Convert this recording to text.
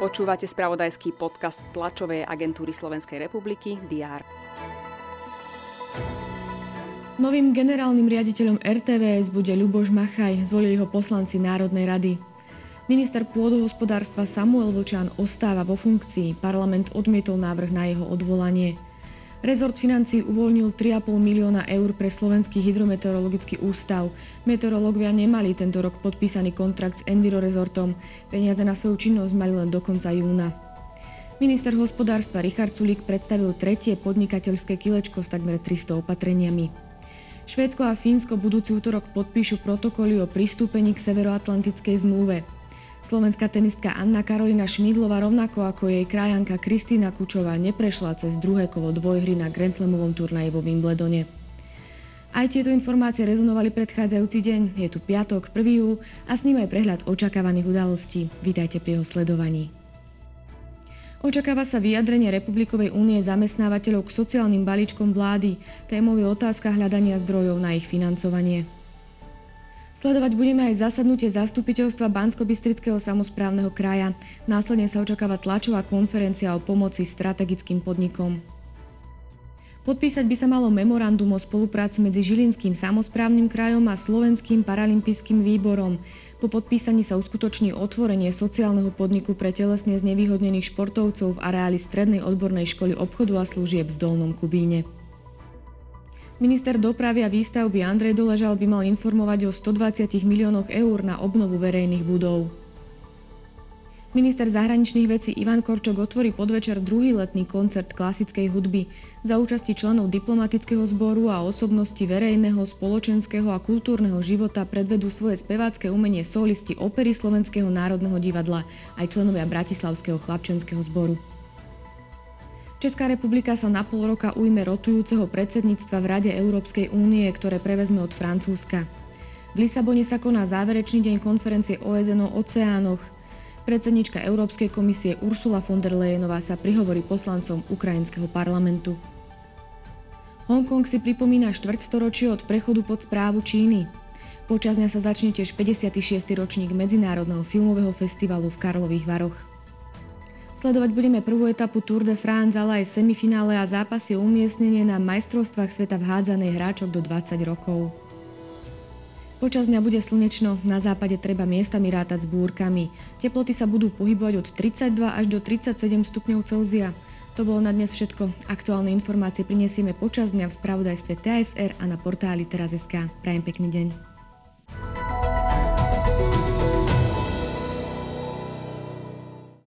Počúvate spravodajský podcast tlačovej agentúry Slovenskej republiky DR. Novým generálnym riaditeľom RTVS bude Ľuboš Machaj, zvolili ho poslanci Národnej rady. Minister pôdohospodárstva Samuel Vočan ostáva vo funkcii. Parlament odmietol návrh na jeho odvolanie. Rezort financí uvoľnil 3,5 milióna eur pre Slovenský hydrometeorologický ústav. Meteorológovia nemali tento rok podpísaný kontrakt s Enviro rezortom. Peniaze na svoju činnosť mali len do konca júna. Minister hospodárstva Richard Sulík predstavil tretie podnikateľské kilečko s takmer 300 opatreniami. Švédsko a Fínsko budúci útorok podpíšu protokoly o pristúpení k Severoatlantickej zmluve. Slovenská tenistka Anna Karolina Šmídlova rovnako ako jej krajanka Kristýna Kučová neprešla cez druhé kolo dvojhry na Grand Slamovom turnaji vo Wimbledone. Aj tieto informácie rezonovali predchádzajúci deň. Je tu piatok, 1. júl a s ním aj prehľad očakávaných udalostí. Vítajte pri jeho sledovaní. Očakáva sa vyjadrenie Republikovej únie zamestnávateľov k sociálnym balíčkom vlády. Témou je otázka hľadania zdrojov na ich financovanie. Sledovať budeme aj zasadnutie zastupiteľstva Bansko-Bystrického samozprávneho kraja. Následne sa očakáva tlačová konferencia o pomoci strategickým podnikom. Podpísať by sa malo memorandum o spolupráci medzi Žilinským samozprávnym krajom a Slovenským paralympijským výborom. Po podpísaní sa uskutoční otvorenie sociálneho podniku pre telesne znevýhodnených športovcov v areáli Strednej odbornej školy obchodu a služieb v Dolnom Kubíne. Minister dopravy a výstavby Andrej Doležal by mal informovať o 120 miliónoch eur na obnovu verejných budov. Minister zahraničných vecí Ivan Korčok otvorí podvečer druhý letný koncert klasickej hudby za účasti členov diplomatického zboru a osobnosti verejného, spoločenského a kultúrneho života predvedú svoje spevácké umenie solisti opery Slovenského národného divadla aj členovia Bratislavského chlapčenského zboru. Česká republika sa na pol roka ujme rotujúceho predsedníctva v Rade Európskej únie, ktoré prevezme od Francúzska. V Lisabone sa koná záverečný deň konferencie OSN o oceánoch. Predsednička Európskej komisie Ursula von der Leyenová sa prihovorí poslancom ukrajinského parlamentu. Hongkong si pripomína štvrťstoročie od prechodu pod správu Číny. Počas dňa sa začne tiež 56. ročník Medzinárodného filmového festivalu v Karlových Varoch. Sledovať budeme prvú etapu Tour de France, ale aj semifinále a zápasy o umiestnenie na majstrovstvách sveta v hádzanej hráčok do 20 rokov. Počas dňa bude slnečno, na západe treba miestami rátať s búrkami. Teploty sa budú pohybovať od 32 až do 37 stupňov Celzia. To bolo na dnes všetko. Aktuálne informácie prinesieme počas dňa v spravodajstve TSR a na portáli teraz.sk. Prajem pekný deň.